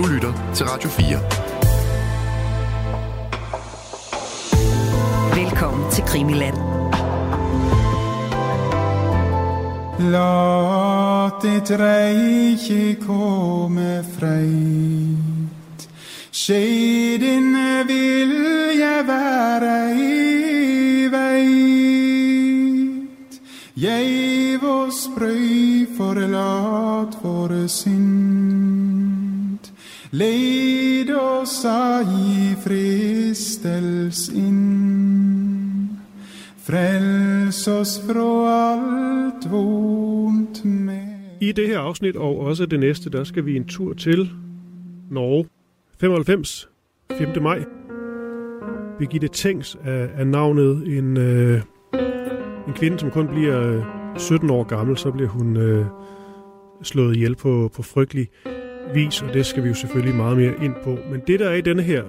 Du lytter til Radio 4. Velkommen til Krimiland. Lad dit rige komme fred. Ske din vilje være i vejt. Jeg vores brød forlad vore synd. Led os i fristels ind. Frels os fra alt vondt med. I det her afsnit, og også det næste, der skal vi en tur til Norge. 95, 5. maj. Birgitte Tengs er, er navnet en, øh, en kvinde, som kun bliver øh, 17 år gammel. Så bliver hun øh, slået ihjel på, på frygtelig vis, og det skal vi jo selvfølgelig meget mere ind på. Men det, der er i denne her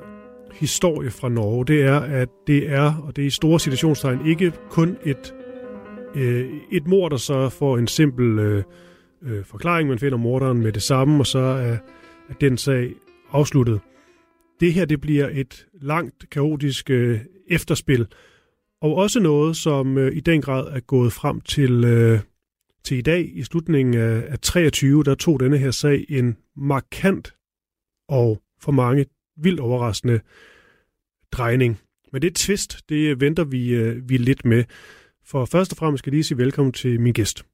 historie fra Norge, det er, at det er, og det er i store situationstegn, ikke kun et, øh, et mor, der så får en simpel øh, øh, forklaring. Man finder morderen med det samme, og så er, er den sag afsluttet. Det her det bliver et langt kaotisk øh, efterspil, og også noget, som øh, i den grad er gået frem til, øh, til i dag. I slutningen af, af 23, der tog denne her sag en markant og for mange vildt overraskende drejning. Men det twist, det venter vi, øh, vi lidt med. For først og fremmest skal jeg lige sige velkommen til min gæst.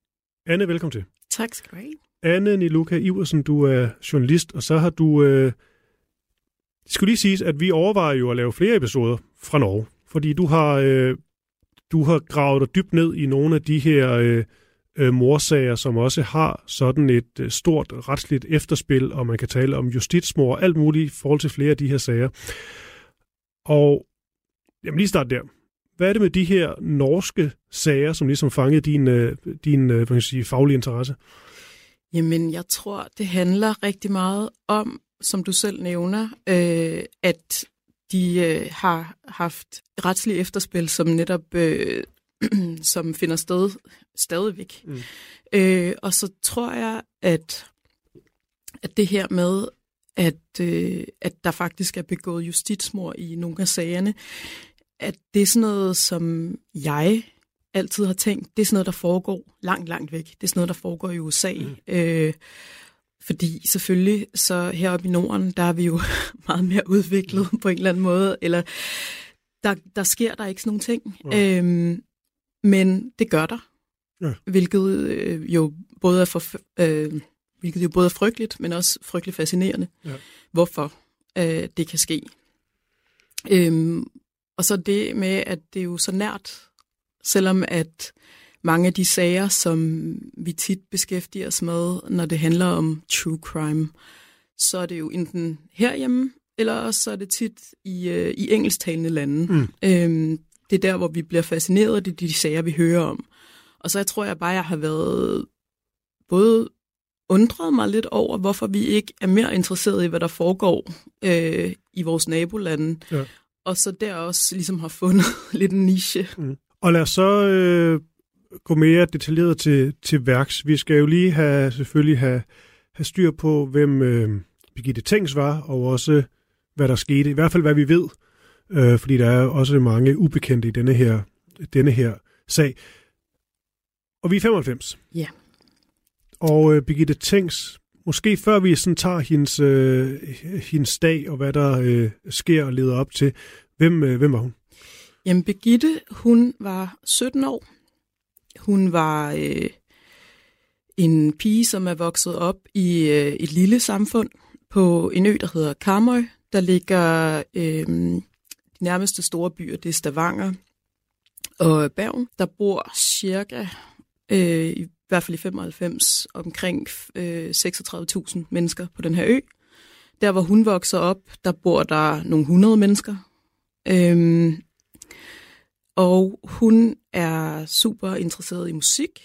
Anne, velkommen til. Tak skal du have. Anne Niluka Iversen, du er journalist, og så har du... Øh, det skulle lige siges, at vi overvejer jo at lave flere episoder fra Norge, fordi du har, øh, du har gravet dig dybt ned i nogle af de her øh, øh, morsager, som også har sådan et øh, stort retsligt efterspil, og man kan tale om justitsmor og alt muligt i forhold til flere af de her sager. Og jamen lige start der. Hvad er det med de her norske sager, som ligesom fangede din, øh, din øh, hvad kan jeg sige, faglige interesse? Jamen, jeg tror, det handler rigtig meget om, som du selv nævner, øh, at de øh, har haft retslig efterspil, som netop øh, som finder sted stadigvæk. Mm. Øh, og så tror jeg, at, at det her med, at, øh, at der faktisk er begået justitsmord i nogle af sagerne, at det er sådan noget, som jeg altid har tænkt, det er sådan noget, der foregår langt, langt væk. Det er sådan noget, der foregår i USA. Mm. Øh, fordi selvfølgelig, så heroppe i Norden, der er vi jo meget mere udviklet mm. på en eller anden måde, eller der, der sker der ikke sådan nogle ting. Ja. Øhm, men det gør der, ja. hvilket øh, jo både er for, øh, hvilket jo både er frygteligt, men også frygteligt fascinerende, ja. hvorfor øh, det kan ske. Øhm, og så det med, at det er jo så nært selvom at mange af de sager, som vi tit beskæftiger os med, når det handler om true crime, så er det jo enten herhjemme, eller også så er det tit i, øh, i engelsktalende lande. Mm. Øhm, det er der, hvor vi bliver fascineret af de, de sager, vi hører om. Og så jeg tror jeg bare, jeg har været både undret mig lidt over, hvorfor vi ikke er mere interesseret i, hvad der foregår øh, i vores nabolande. Ja. Og så der også ligesom har fundet lidt en niche. Mm. Og lad os så øh, gå mere detaljeret til, til værks. Vi skal jo lige have selvfølgelig have, have styr på, hvem øh, Birgitte Tengs var, og også hvad der skete. I hvert fald hvad vi ved, øh, fordi der er også mange ubekendte i denne her, denne her sag. Og vi er 95. Ja. Og øh, Birgitte Tengs, måske før vi sådan tager hendes, øh, hendes dag og hvad der øh, sker og leder op til, hvem, øh, hvem var hun? Jamen, Begitte, hun var 17 år. Hun var øh, en pige, som er vokset op i øh, et lille samfund på en ø, der hedder Karmøy. Der ligger øh, de nærmeste store byer, det er Stavanger og Bergen. Der bor cirka, øh, i hvert fald i 95, omkring øh, 36.000 mennesker på den her ø. Der, hvor hun vokser op, der bor der nogle hundrede mennesker. Øhm, og hun er super interesseret i musik.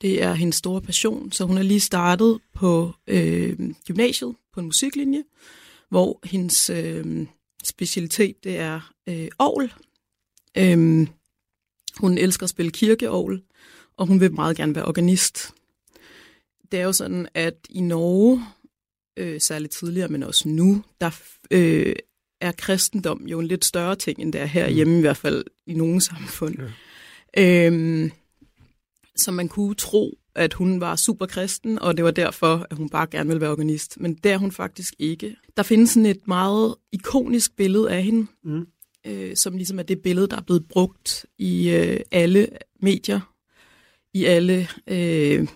Det er hendes store passion, så hun er lige startet på øh, gymnasiet på en musiklinje, hvor hendes øh, specialitet det er øh, ovl. Øh, hun elsker at spille kirkeovl, og hun vil meget gerne være organist. Det er jo sådan, at i Norge, øh, særligt tidligere, men også nu, der øh, er kristendom jo en lidt større ting, end det er herhjemme, mm. i hvert fald i nogle samfund. Ja. Øhm, så man kunne tro, at hun var super kristen, og det var derfor, at hun bare gerne ville være organist. Men det er hun faktisk ikke. Der findes sådan et meget ikonisk billede af hende, mm. øh, som ligesom er det billede, der er blevet brugt i øh, alle medier, i alle øh,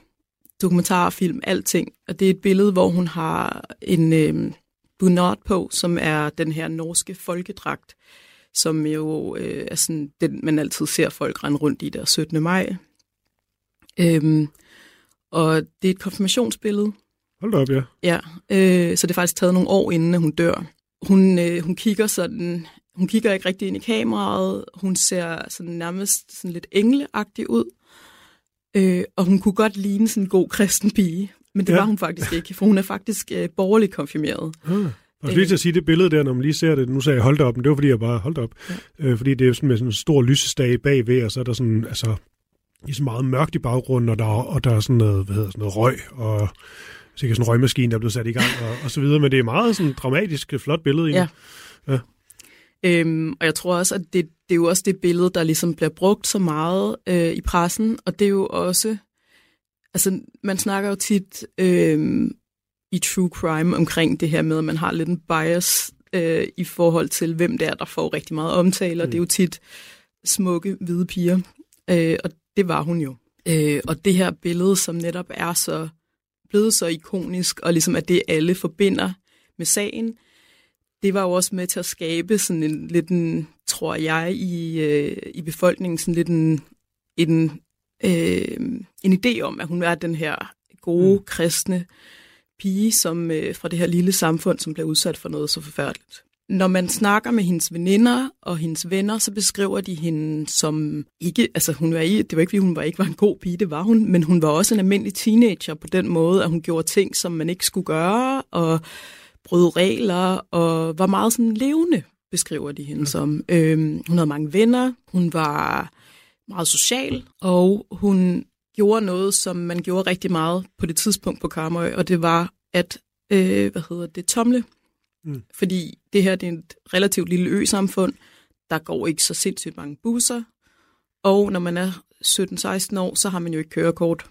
dokumentarfilm, alting. Og det er et billede, hvor hun har en øh, bunad på, som er den her norske folkedragt, som jo øh, er sådan den, man altid ser folk rende rundt i der 17. maj. Øhm, og det er et konfirmationsbillede. Hold da op, ja. Ja, øh, så det er faktisk taget nogle år inden, hun dør. Hun, øh, hun kigger sådan, hun kigger ikke rigtig ind i kameraet. Hun ser sådan nærmest sådan lidt engleagtig ud. Øh, og hun kunne godt ligne sådan en god kristen pige. Men det ja. var hun faktisk ikke, for hun er faktisk øh, borgerligt konfirmeret. Ah. Og lige til at sige det billede der, når man lige ser det, nu sagde jeg holdt op, men det var fordi jeg bare holdt op. Ja. Øh, fordi det er sådan med sådan en stor lysestage bagved, og så er der sådan, altså, ligesom meget mørkt i baggrunden, og der, og der er sådan noget, hvad hedder, sådan noget røg, og sikkert sådan en røgmaskine, der er blevet sat i gang, og, og så videre. Men det er meget sådan dramatisk, flot billede. Ja. ja. Øhm, og jeg tror også, at det, det er jo også det billede, der ligesom bliver brugt så meget øh, i pressen, og det er jo også, altså man snakker jo tit øh, i true crime omkring det her med, at man har lidt en bias øh, i forhold til, hvem det er, der får rigtig meget omtale, og mm. det er jo tit smukke hvide piger. Øh, og det var hun jo. Øh, og det her billede, som netop er så blevet så ikonisk, og ligesom at det alle forbinder med sagen, det var jo også med til at skabe sådan en lidt en, tror jeg, i, øh, i befolkningen sådan lidt en, en, øh, en idé om, at hun er den her gode, mm. kristne pige, som øh, fra det her lille samfund, som bliver udsat for noget så forfærdeligt. Når man snakker med hendes veninder og hendes venner, så beskriver de hende som ikke, altså hun var ikke, det var ikke fordi hun var ikke var en god pige, det var hun, men hun var også en almindelig teenager på den måde, at hun gjorde ting, som man ikke skulle gøre, og brød regler, og var meget sådan levende, beskriver de hende som. Øhm, hun havde mange venner, hun var meget social, og hun gjorde noget, som man gjorde rigtig meget på det tidspunkt på Karmøy, og det var at, øh, hvad hedder det, tomle Mm. Fordi det her det er et relativt lille ø-samfund. Der går ikke så sindssygt mange busser. Og når man er 17-16 år, så har man jo ikke kørekort.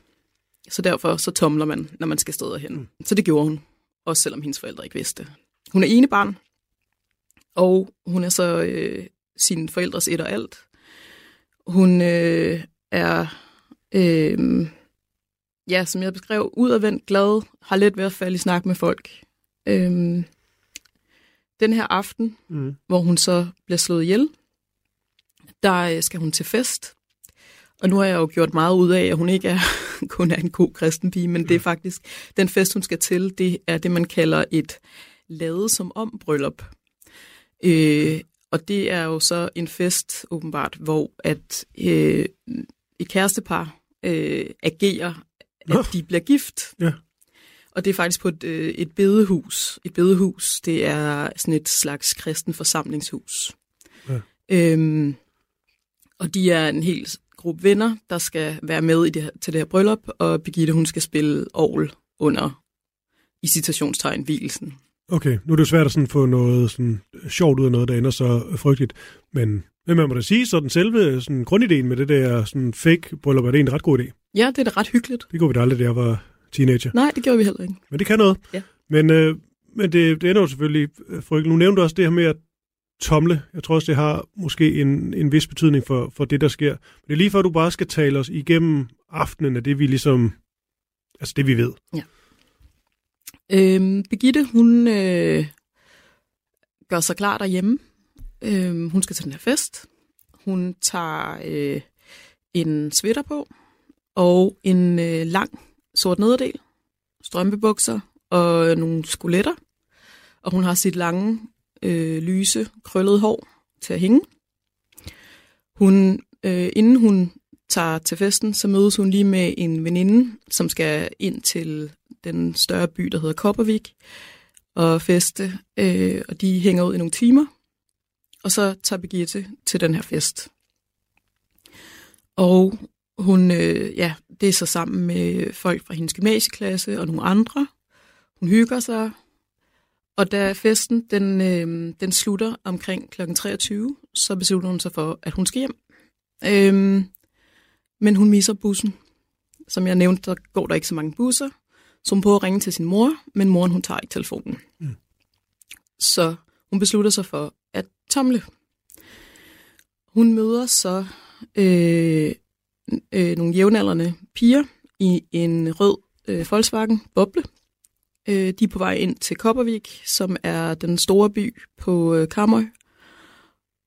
Så derfor så tomler man, når man skal steder hen. Mm. Så det gjorde hun. Også selvom hendes forældre ikke vidste. Hun er ene barn. Og hun er så øh, sin forældres et og alt. Hun øh, er, øh, ja, som jeg beskrev, udadvendt, glad, har let ved at falde i snak med folk. Øh, den her aften, mm. hvor hun så bliver slået ihjel, der øh, skal hun til fest. Og nu har jeg jo gjort meget ud af, at hun ikke er kun er en god kristen pige, men det er faktisk, den fest, hun skal til, det er det, man kalder et lade som om bryllup. Øh, og det er jo så en fest, åbenbart, hvor at øh, et kærestepar øh, agerer, at de bliver gift. Ja. Og det er faktisk på et, øh, et bedehus. Et bedehus, det er sådan et slags kristen forsamlingshus. Ja. Øhm, og de er en hel gruppe venner, der skal være med i det her, til det her bryllup, og Birgitte, hun skal spille Aarhus under, i citationstegn, hvilesen. Okay, nu er det jo svært at sådan få noget sådan sjovt ud af noget, der ender så frygteligt, men men man må da sige, så den selve sådan, grundideen med det der sådan fake bryllup, er det en ret god idé. Ja, det er da ret hyggeligt. Det går vi da aldrig, der var teenager. Nej, det gjorde vi heller ikke. Men det kan noget. Ja. Men, øh, men det, det ender jo selvfølgelig øh, frygteligt. Nu nævnte du også det her med at tomle. Jeg tror også, det har måske en, en vis betydning for, for det, der sker. Men det er lige før, du bare skal tale os igennem aftenen af det, vi ligesom... Altså det, vi ved. Ja. Øhm, Begitte, hun øh, gør sig klar derhjemme. Øhm, hun skal til den her fest. Hun tager øh, en sweater på og en øh, lang sort nederdel, strømpebukser og nogle skoletter. Og hun har sit lange, øh, lyse, krøllede hår til at hænge. Hun, øh, inden hun tager til festen, så mødes hun lige med en veninde, som skal ind til den større by, der hedder Koppervik, og feste. Øh, og de hænger ud i nogle timer. Og så tager Birgitte til den her fest. Og hun, øh, ja, det er så sammen med folk fra hendes gymnasieklasse og nogle andre. Hun hygger sig, Og da festen den, øh, den slutter omkring kl. 23, så beslutter hun sig for, at hun skal hjem. Øhm, men hun misser bussen. Som jeg nævnte, der går der ikke så mange busser. Så hun prøver at ringe til sin mor, men moren hun tager ikke telefonen. Mm. Så hun beslutter sig for at tomle. Hun møder så øh, øh, nogle jævnaldrende piger i en rød øh, Volkswagen Boble. Øh, de er på vej ind til Koppervik, som er den store by på øh, Kamøj.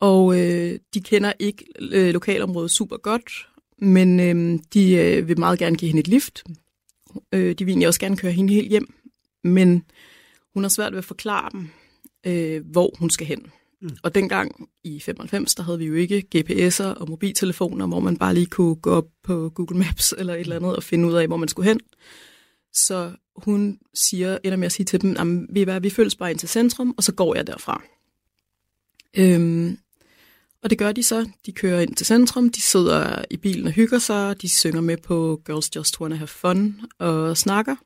Og øh, de kender ikke øh, lokalområdet super godt, men øh, de øh, vil meget gerne give hende et lift. Øh, de vil egentlig også gerne køre hende helt hjem, men hun har svært ved at forklare dem, øh, hvor hun skal hen. Mm. Og dengang i 95, der havde vi jo ikke GPS'er og mobiltelefoner, hvor man bare lige kunne gå op på Google Maps eller et eller andet og finde ud af, hvor man skulle hen. Så hun siger, ender med at sige til dem, vi, vi følges bare ind til centrum, og så går jeg derfra. Øhm, og det gør de så. De kører ind til centrum, de sidder i bilen og hygger sig, de synger med på Girls Just Wanna Have Fun og snakker.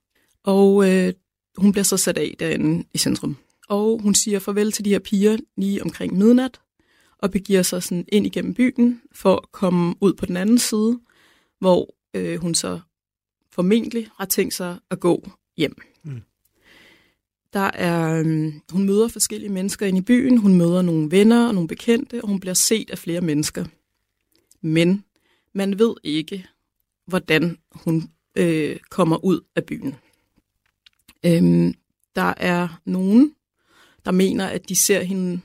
Og øh, hun bliver så sat af derinde i centrum. Og hun siger farvel til de her piger lige omkring midnat, og begiver sig sådan ind igennem byen for at komme ud på den anden side, hvor øh, hun så formentlig har tænkt sig at gå hjem. Mm. Der er, øh, hun møder forskellige mennesker ind i byen, hun møder nogle venner og nogle bekendte, og hun bliver set af flere mennesker. Men man ved ikke, hvordan hun øh, kommer ud af byen. Øhm, der er nogen, der mener, at de ser hende,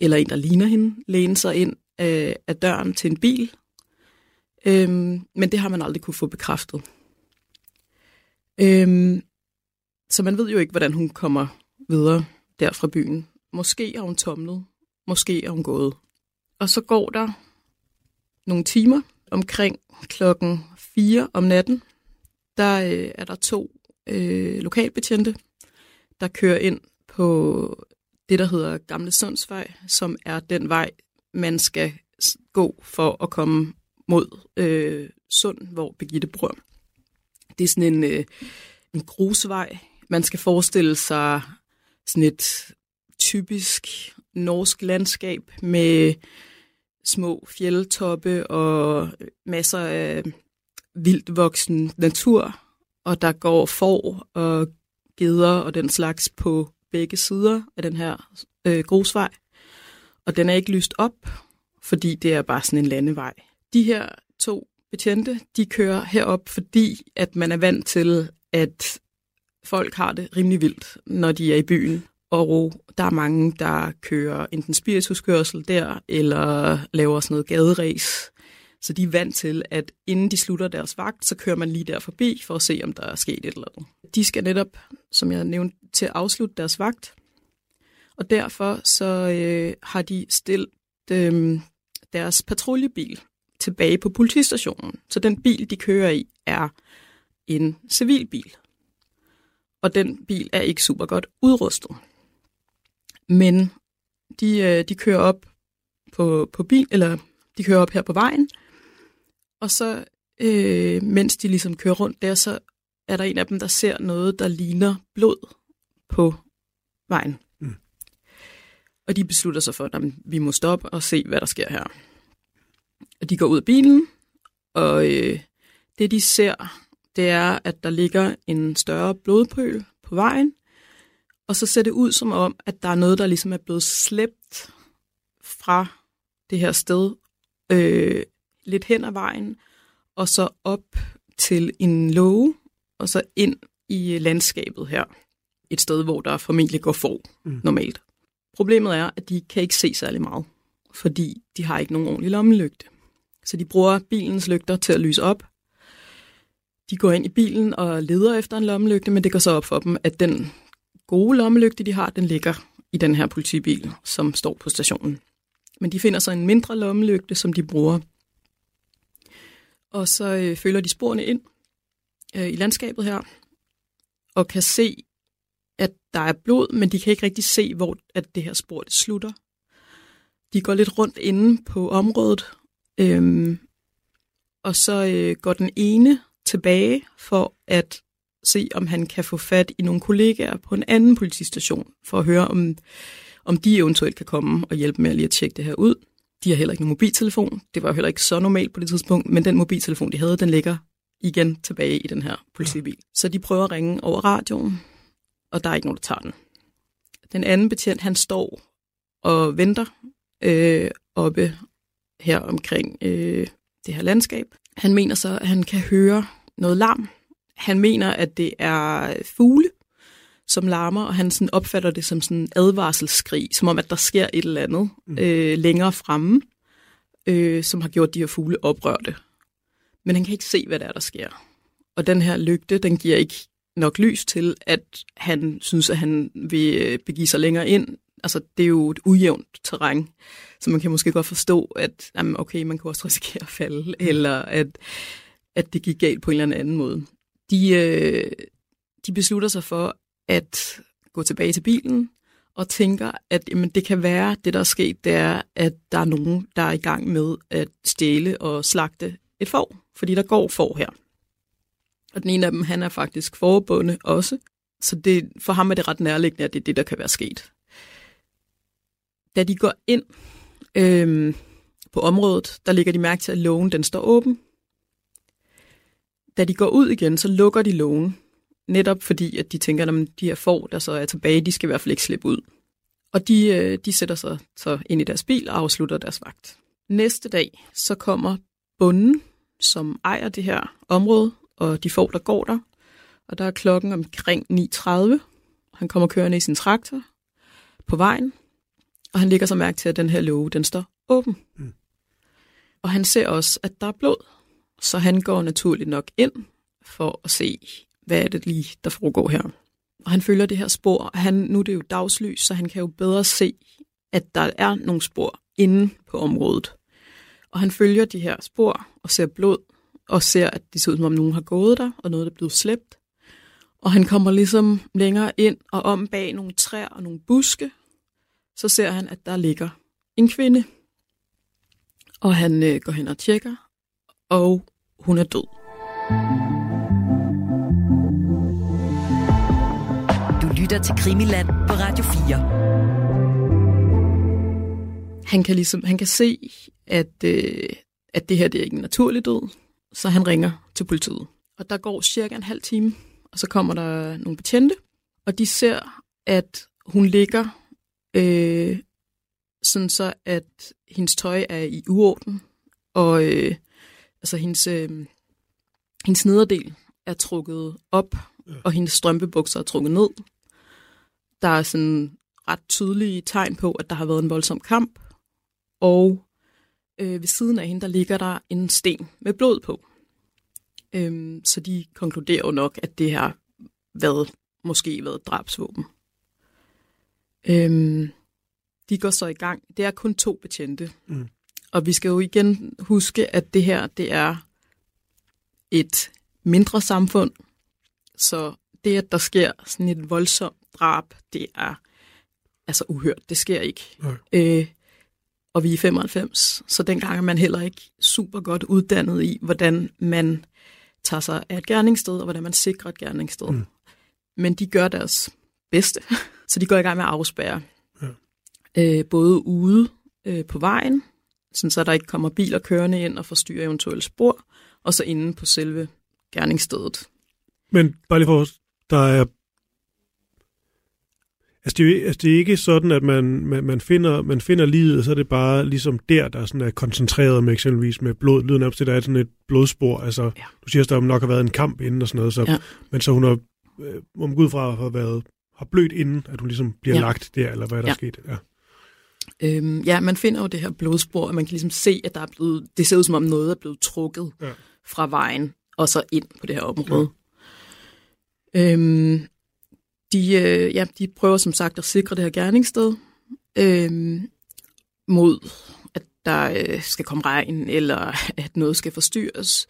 eller en, der ligner hende, læne sig ind øh, af, af døren til en bil. Øhm, men det har man aldrig kunne få bekræftet. Øhm, så man ved jo ikke, hvordan hun kommer videre der fra byen. Måske har hun tomlet, måske er hun gået. Og så går der nogle timer omkring klokken 4 om natten. Der øh, er der to øh, lokalbetjente, der kører ind på det, der hedder Gamle Sundsvej, som er den vej, man skal gå for at komme mod øh, Sund, hvor Begitte bor. Det er sådan en, øh, en grusvej. Man skal forestille sig sådan et typisk norsk landskab med små fjeldtoppe og masser af vildt voksen natur, og der går får og geder og den slags på begge sider af den her øh, grusvej. Og den er ikke lyst op, fordi det er bare sådan en landevej. De her to betjente, de kører herop, fordi at man er vant til, at folk har det rimelig vildt, når de er i byen. Og der er mange, der kører enten spirituskørsel der, eller laver sådan noget gaderæs. Så de er vant til, at inden de slutter deres vagt, så kører man lige der forbi for at se, om der er sket et eller andet. De skal netop, som jeg nævnte, til at afslutte deres vagt. Og derfor så øh, har de stillet øh, deres patruljebil tilbage på politistationen. Så den bil, de kører i, er en civilbil. Og den bil er ikke super godt udrustet. Men de, øh, de kører op på, på bil, eller de kører op her på vejen, og så, øh, mens de ligesom kører rundt der, så er der en af dem, der ser noget, der ligner blod på vejen. Mm. Og de beslutter sig for, at vi må stoppe og se, hvad der sker her. Og de går ud af bilen, og øh, det de ser, det er, at der ligger en større blodpøl på vejen, og så ser det ud som om, at der er noget, der ligesom er blevet slæbt fra det her sted øh, lidt hen ad vejen, og så op til en låge, og så ind i landskabet her. Et sted, hvor der formentlig går for mm. normalt. Problemet er, at de kan ikke se særlig meget, fordi de har ikke nogen ordentlig lommelygte. Så de bruger bilens lygter til at lyse op. De går ind i bilen og leder efter en lommelygte, men det går så op for dem, at den gode lommelygte, de har, den ligger i den her politibil, som står på stationen. Men de finder så en mindre lommelygte, som de bruger og så øh, følger de sporene ind øh, i landskabet her, og kan se, at der er blod, men de kan ikke rigtig se, hvor at det her spor det slutter. De går lidt rundt inde på området, øh, og så øh, går den ene tilbage for at se, om han kan få fat i nogle kollegaer på en anden politistation, for at høre, om, om de eventuelt kan komme og hjælpe med at lige at tjekke det her ud. De har heller ikke nogen mobiltelefon. Det var jo heller ikke så normalt på det tidspunkt, men den mobiltelefon, de havde, den ligger igen tilbage i den her politibil. Så de prøver at ringe over radioen, og der er ikke nogen, der tager den. Den anden betjent, han står og venter øh, oppe her omkring øh, det her landskab. Han mener så, at han kan høre noget larm. Han mener, at det er fugle, som larmer, og han sådan opfatter det som sådan en advarselsskrig, som om, at der sker et eller andet mm. øh, længere fremme, øh, som har gjort de her fugle oprørte. Men han kan ikke se, hvad der er, der sker. Og den her lygte, den giver ikke nok lys til, at han synes, at han vil øh, begive sig længere ind. Altså, det er jo et ujævnt terræn, så man kan måske godt forstå, at jamen, okay, man kan også risikere at falde, mm. eller at, at det gik galt på en eller anden måde. De, øh, de beslutter sig for at gå tilbage til bilen, og tænker, at jamen, det kan være, det der er sket, det er, at der er nogen, der er i gang med at stjæle og slagte et får, fordi der går får her. Og den ene af dem, han er faktisk forbundet også, så det, for ham er det ret nærliggende, at det er det, der kan være sket. Da de går ind øhm, på området, der ligger de mærke til, at lågen den står åben. Da de går ud igen, så lukker de lågen, netop fordi, at de tænker, at de her får, der så er tilbage, de skal i hvert fald ikke slippe ud. Og de, øh, de sætter sig så ind i deres bil og afslutter deres vagt. Næste dag, så kommer bunden, som ejer det her område, og de får, der går der. Og der er klokken omkring 9.30. Han kommer kørende i sin traktor på vejen, og han lægger så mærke til, at den her låge, den står åben. Mm. Og han ser også, at der er blod. Så han går naturligt nok ind for at se, hvad er det lige, der foregår her. Og han følger det her spor. Han, nu er det jo dagslys, så han kan jo bedre se, at der er nogle spor inde på området. Og han følger de her spor og ser blod, og ser, at det ser ud som om nogen har gået der, og noget er blevet slæbt. Og han kommer ligesom længere ind og om bag nogle træer og nogle buske, så ser han, at der ligger en kvinde. Og han øh, går hen og tjekker, og hun er død. Du lytter til Krimiland på Radio 4. Han kan ligesom, han kan se, at, øh, at det her det er ikke en naturlig død, så han ringer til politiet. Og der går cirka en halv time, og så kommer der nogle betjente, og de ser, at hun ligger øh, sådan så, at hendes tøj er i uorden, og øh, altså hendes, øh, hendes nederdel er trukket op, ja. og hendes strømpebukser er trukket ned. Der er sådan ret tydelige tegn på, at der har været en voldsom kamp, og øh, ved siden af hende, der ligger der en sten med blod på. Øhm, så de konkluderer jo nok, at det har været, måske været drabsvåben. Øhm, de går så i gang. Det er kun to betjente. Mm. Og vi skal jo igen huske, at det her, det er et mindre samfund. Så det, at der sker sådan et voldsomt drab, det er altså uhørt. Det sker ikke. Øh, og vi er 95, så dengang er man heller ikke super godt uddannet i, hvordan man tager sig af et gerningssted, og hvordan man sikrer et gerningssted. Mm. Men de gør deres bedste, så de går i gang med at afspærre. Ja. Øh, både ude øh, på vejen, sådan så der ikke kommer biler kørende ind og forstyrrer eventuelle spor, og så inde på selve gerningsstedet. Men bare lige for der er Altså det, er, altså det er ikke sådan, at man, man, man, finder, man finder livet, og så er det bare ligesom der, der sådan er koncentreret med eksempelvis med blod. Lyden op til, der er sådan et blodspor. Altså, ja. Du siger, at der nok har været en kamp inden og sådan noget. Så, ja. Men så hun har, øh, må man gå ud fra, har været har blødt inden, at hun ligesom bliver ja. lagt der, eller hvad er der ja. sket? Ja. Øhm, ja, man finder jo det her blodspor, og man kan ligesom se, at der er blevet, det ser ud som om noget er blevet trukket ja. fra vejen, og så ind på det her område. Ja. Øhm, de, øh, ja, de prøver som sagt at sikre det her gerningssted øh, mod, at der øh, skal komme regn, eller at noget skal forstyrres.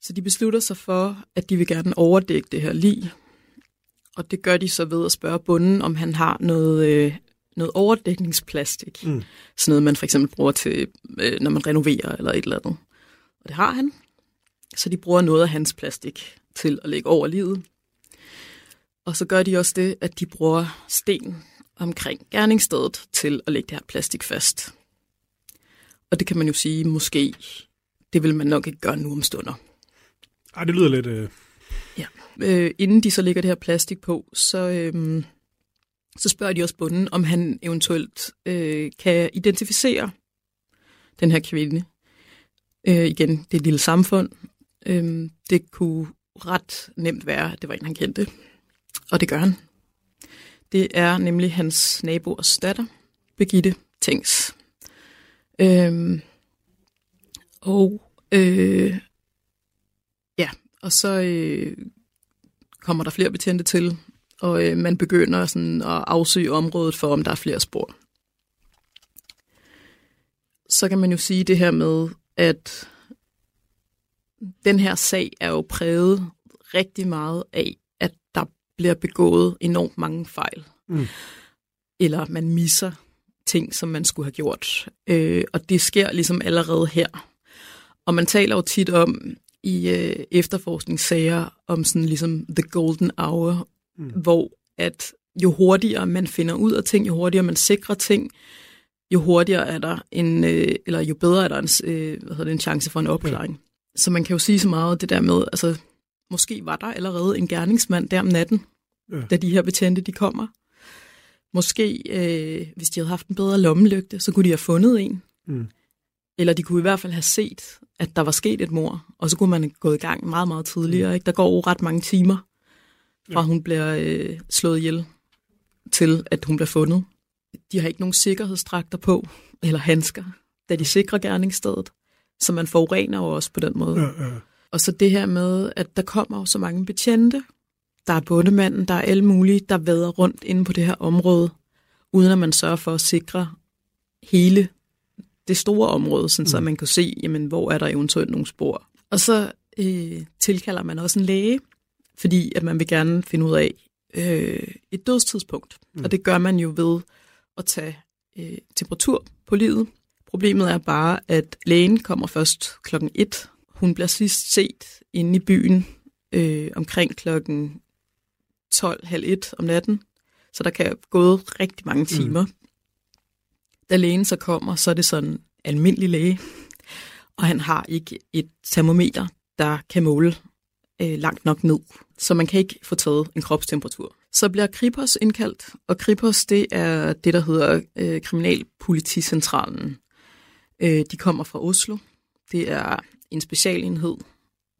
Så de beslutter sig for, at de vil gerne overdække det her lig. Og det gør de så ved at spørge bunden, om han har noget, øh, noget overdækningsplastik. Mm. Sådan noget, man for eksempel bruger til, øh, når man renoverer eller et eller andet. Og det har han. Så de bruger noget af hans plastik til at lægge over livet. Og så gør de også det, at de bruger sten omkring gerningsstedet til at lægge det her plastik fast. Og det kan man jo sige, måske, det vil man nok ikke gøre nu om stunder. Ej, det lyder lidt... Øh... Ja. Øh, inden de så lægger det her plastik på, så, øh, så spørger de også bunden, om han eventuelt øh, kan identificere den her kvinde. Øh, igen, det er et lille samfund. Øh, det kunne ret nemt være, at det var en, han kendte. Og det gør han. Det er nemlig hans naboers datter, Begitte Tings. Øhm, og øh, ja, og så øh, kommer der flere betjente til, og øh, man begynder sådan at afsøge området for, om der er flere spor. Så kan man jo sige det her med, at den her sag er jo præget rigtig meget af, bliver begået enormt mange fejl. Mm. Eller man misser ting, som man skulle have gjort. Øh, og det sker ligesom allerede her. Og man taler jo tit om i øh, efterforskningssager om sådan ligesom the golden hour, mm. hvor at jo hurtigere man finder ud af ting, jo hurtigere man sikrer ting, jo hurtigere er der en, øh, eller jo bedre er der en, øh, hvad hedder det, en chance for en opklaring. Ja. Så man kan jo sige så meget det der med, altså måske var der allerede en gerningsmand der om natten, ja. da de her betjente de kommer. Måske, øh, hvis de havde haft en bedre lommelygte, så kunne de have fundet en. Mm. Eller de kunne i hvert fald have set, at der var sket et mor, og så kunne man gå i gang meget, meget tidligere. Mm. Ikke? Der går jo ret mange timer, fra ja. hun bliver øh, slået ihjel, til at hun bliver fundet. De har ikke nogen sikkerhedsdragter på, eller handsker, da de sikrer gerningsstedet. Så man forurener jo også på den måde. Ja, ja. Og så det her med, at der kommer jo så mange betjente. Der er bundemanden, der er alle mulige, der vader rundt inde på det her område, uden at man sørger for at sikre hele det store område, sådan, mm. så man kan se, jamen, hvor er der eventuelt nogle spor. Og så øh, tilkalder man også en læge, fordi at man vil gerne finde ud af øh, et dødstidspunkt. Mm. Og det gør man jo ved at tage øh, temperatur på livet. Problemet er bare, at lægen kommer først klokken 1. Hun bliver sidst set inde i byen øh, omkring klokken 12.30 om natten. Så der kan gå rigtig mange mm. timer. Mm. Da lægen så kommer, så er det sådan almindelig læge, og han har ikke et termometer, der kan måle øh, langt nok ned. Så man kan ikke få taget en kropstemperatur. Så bliver Kripos indkaldt, og Kripos det er det, der hedder øh, Kriminalpoliticentralen. Øh, de kommer fra Oslo. Det er en specialenhed.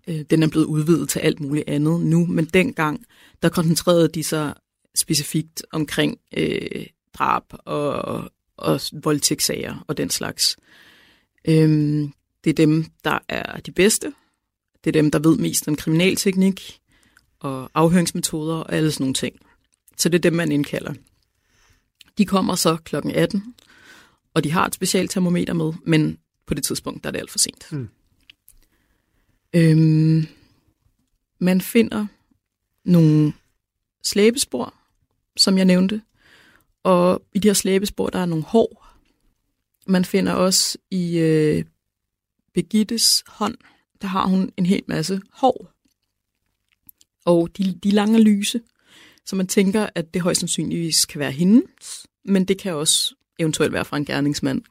Øh, den er blevet udvidet til alt muligt andet nu, men dengang, der koncentrerede de sig specifikt omkring øh, drab og, og voldtægtssager og den slags. Øhm, det er dem, der er de bedste. Det er dem, der ved mest om kriminalteknik og afhøringsmetoder og alle sådan nogle ting. Så det er dem, man indkalder. De kommer så klokken 18, og de har et specielt termometer med, men på det tidspunkt der er det alt for sent. Mm. Øhm, man finder nogle slæbespor, som jeg nævnte, og i de her slæbespor, der er nogle hår. Man finder også i øh, Begittes hånd, der har hun en hel masse hår. Og de, de lange lyse, så man tænker, at det højst sandsynligvis kan være hendes, men det kan også eventuelt være fra en gerningsmand.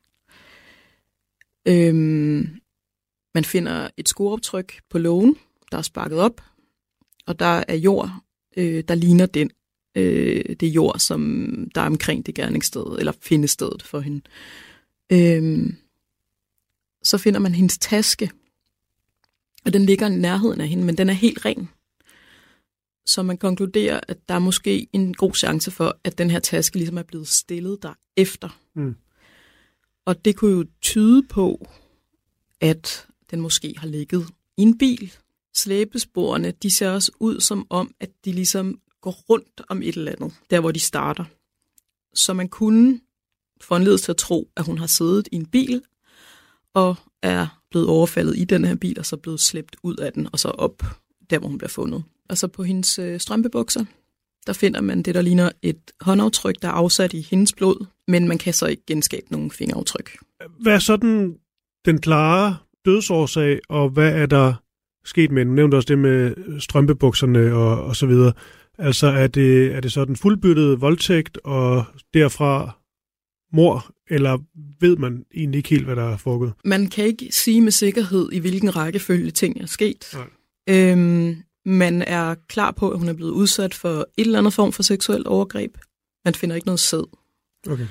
Øhm, man finder et skooptryk på lågen, der er sparket op, og der er jord, øh, der ligner den, øh, det jord, som der er omkring det gerningssted, eller findestedet for hende. Øhm, så finder man hendes taske, og den ligger i nærheden af hende, men den er helt ren. Så man konkluderer, at der er måske en god chance for, at den her taske ligesom er blevet stillet der efter. Mm. Og det kunne jo tyde på, at den måske har ligget i en bil. Slæbesporene, de ser også ud som om, at de ligesom går rundt om et eller andet, der hvor de starter. Så man kunne få til at tro, at hun har siddet i en bil og er blevet overfaldet i den her bil, og så blevet slæbt ud af den, og så op der, hvor hun bliver fundet. Og så på hendes øh, strømpebukser, der finder man det, der ligner et håndaftryk, der er afsat i hendes blod, men man kan så ikke genskabe nogen fingeraftryk. Hvad er så den, den klare dødsårsag, og hvad er der sket med den? nævnte også det med strømpebukserne og, og så videre. Altså er det, er det sådan fuldbyrdet voldtægt og derfra mor, eller ved man egentlig ikke helt, hvad der er foregået? Man kan ikke sige med sikkerhed, i hvilken rækkefølge ting er sket. Nej. Øhm, man er klar på, at hun er blevet udsat for et eller andet form for seksuelt overgreb. Man finder ikke noget sæd. Okay.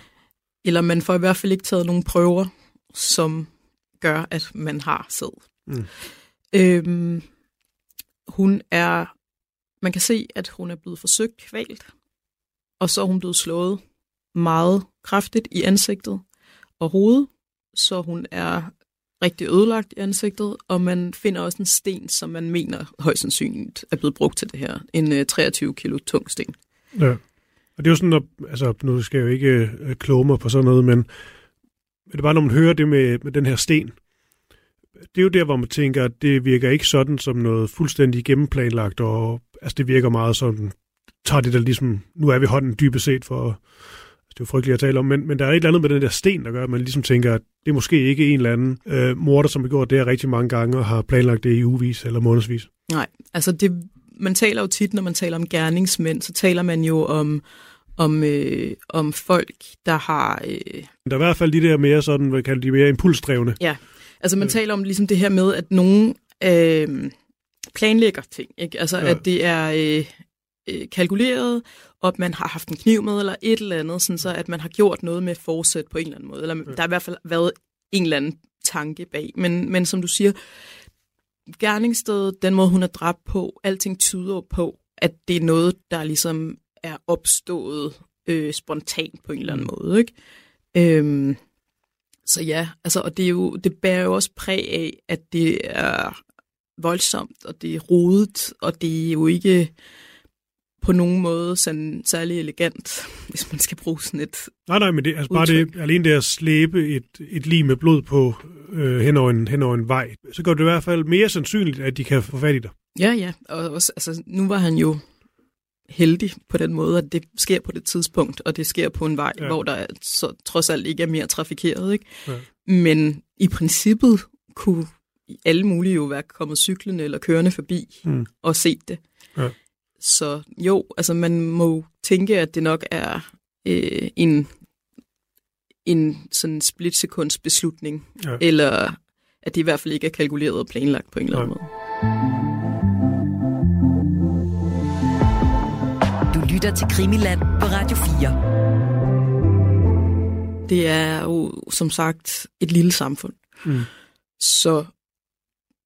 Eller man får i hvert fald ikke taget nogle prøver, som gør, at man har sæd. Mm. Øhm, hun er, man kan se, at hun er blevet forsøgt kvalt, og så er hun blevet slået meget kraftigt i ansigtet og hovedet, så hun er rigtig ødelagt i ansigtet, og man finder også en sten, som man mener højst sandsynligt er blevet brugt til det her. En øh, 23 kilo tung sten. Ja. Og det er jo sådan, at, altså, nu skal jeg jo ikke øh, kloge mig på sådan noget, men men det er bare, når man hører det med, med den her sten, det er jo der, hvor man tænker, at det virker ikke sådan som noget fuldstændig gennemplanlagt, og altså, det virker meget sådan, tager det der ligesom, nu er vi hånden dybest set for, altså, det er jo frygteligt at tale om, men, men der er et eller andet med den der sten, der gør, at man ligesom tænker, at det er måske ikke en eller anden øh, morder, som vi gjort det her rigtig mange gange, og har planlagt det i ugevis eller månedsvis. Nej, altså det, man taler jo tit, når man taler om gerningsmænd, så taler man jo om, om, øh, om folk, der har... Øh, Der er i hvert fald de der mere sådan, hvad kalder de mere impulsdrevne. ja, altså man taler om ligesom det her med, at nogen øh, planlægger ting. Ikke? Altså Ja. ja. at det er øh, øh, kalkuleret, og at man har haft en kniv med, eller et eller andet, sådan så at man har gjort noget med forsæt på en eller anden måde. Eller der har i hvert fald været en eller anden tanke bag. Men, men som du siger, gerningsstedet, den måde hun er dræbt på, alting tyder på, at det er noget, der ligesom er opstået øh, spontant på en eller anden måde. Ikke? Øhm, så ja, altså, og det, er jo, det bærer jo også præg af, at det er voldsomt, og det er rodet, og det er jo ikke på nogen måde sådan særlig elegant, hvis man skal bruge sådan et... Nej, nej, men det er altså bare det, alene det at slæbe et, et lig med blod på øh, hen, over en, hen over en vej, så gør det i hvert fald mere sandsynligt, at de kan få fat i dig. Ja, ja, og også, altså, nu var han jo heldig på den måde, at det sker på det tidspunkt, og det sker på en vej, Ja. ja. hvor der er- så, trods alt ikke er mere trafikeret. Ikke? Ja. Men i princippet kunne alle mulige jo være kommet cyklende eller kørende forbi Mm. og set det. Ja. Så jo, altså man må tænke, at det nok er øh, en, en sådan splitsekunds beslutning, Ja. eller at det i hvert fald ikke er kalkuleret og planlagt på en eller anden Nej. måde. Lytter til Krimiland på Radio 4. Det er jo som sagt et lille samfund, Mm. så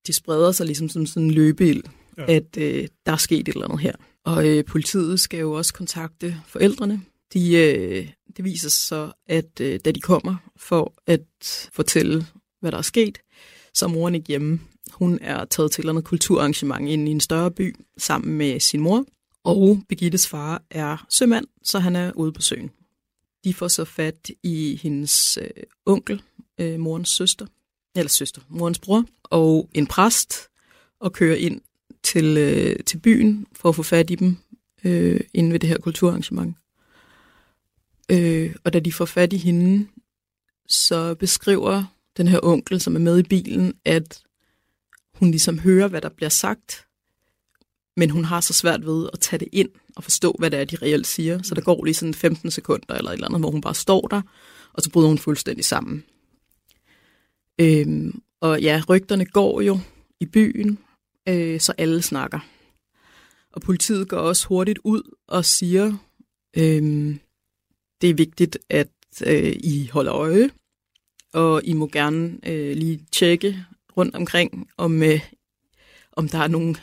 de spreder sig ligesom som sådan en løbeild, ja. at øh, der er sket et eller andet her. Og øh, politiet skal jo også kontakte forældrene. De, øh, det viser sig så, at øh, da de kommer for at fortælle, hvad der er sket, så er moren ikke hjemme. Hun er taget til et eller andet kulturarrangement inde i en større by sammen med sin mor. Og Birgittes far er sømand, så han er ude på søen. De får så fat i hendes øh, onkel, øh, morens søster, eller søster, morens bror, og en præst, og kører ind til, øh, til byen for at få fat i dem øh, inde ved det her kulturarrangement. Øh, og da de får fat i hende, så beskriver den her onkel, som er med i bilen, at hun ligesom hører, hvad der bliver sagt, men hun har så svært ved at tage det ind og forstå, hvad det er, de reelt siger. Så der går lige sådan 15 sekunder eller et eller andet, hvor hun bare står der, og så bryder hun fuldstændig sammen. Øhm, og ja, rygterne går jo i byen, øh, så alle snakker. Og politiet går også hurtigt ud og siger, øhm, det er vigtigt, at øh, I holder øje, og I må gerne øh, lige tjekke rundt omkring, om, øh, om der er nogen,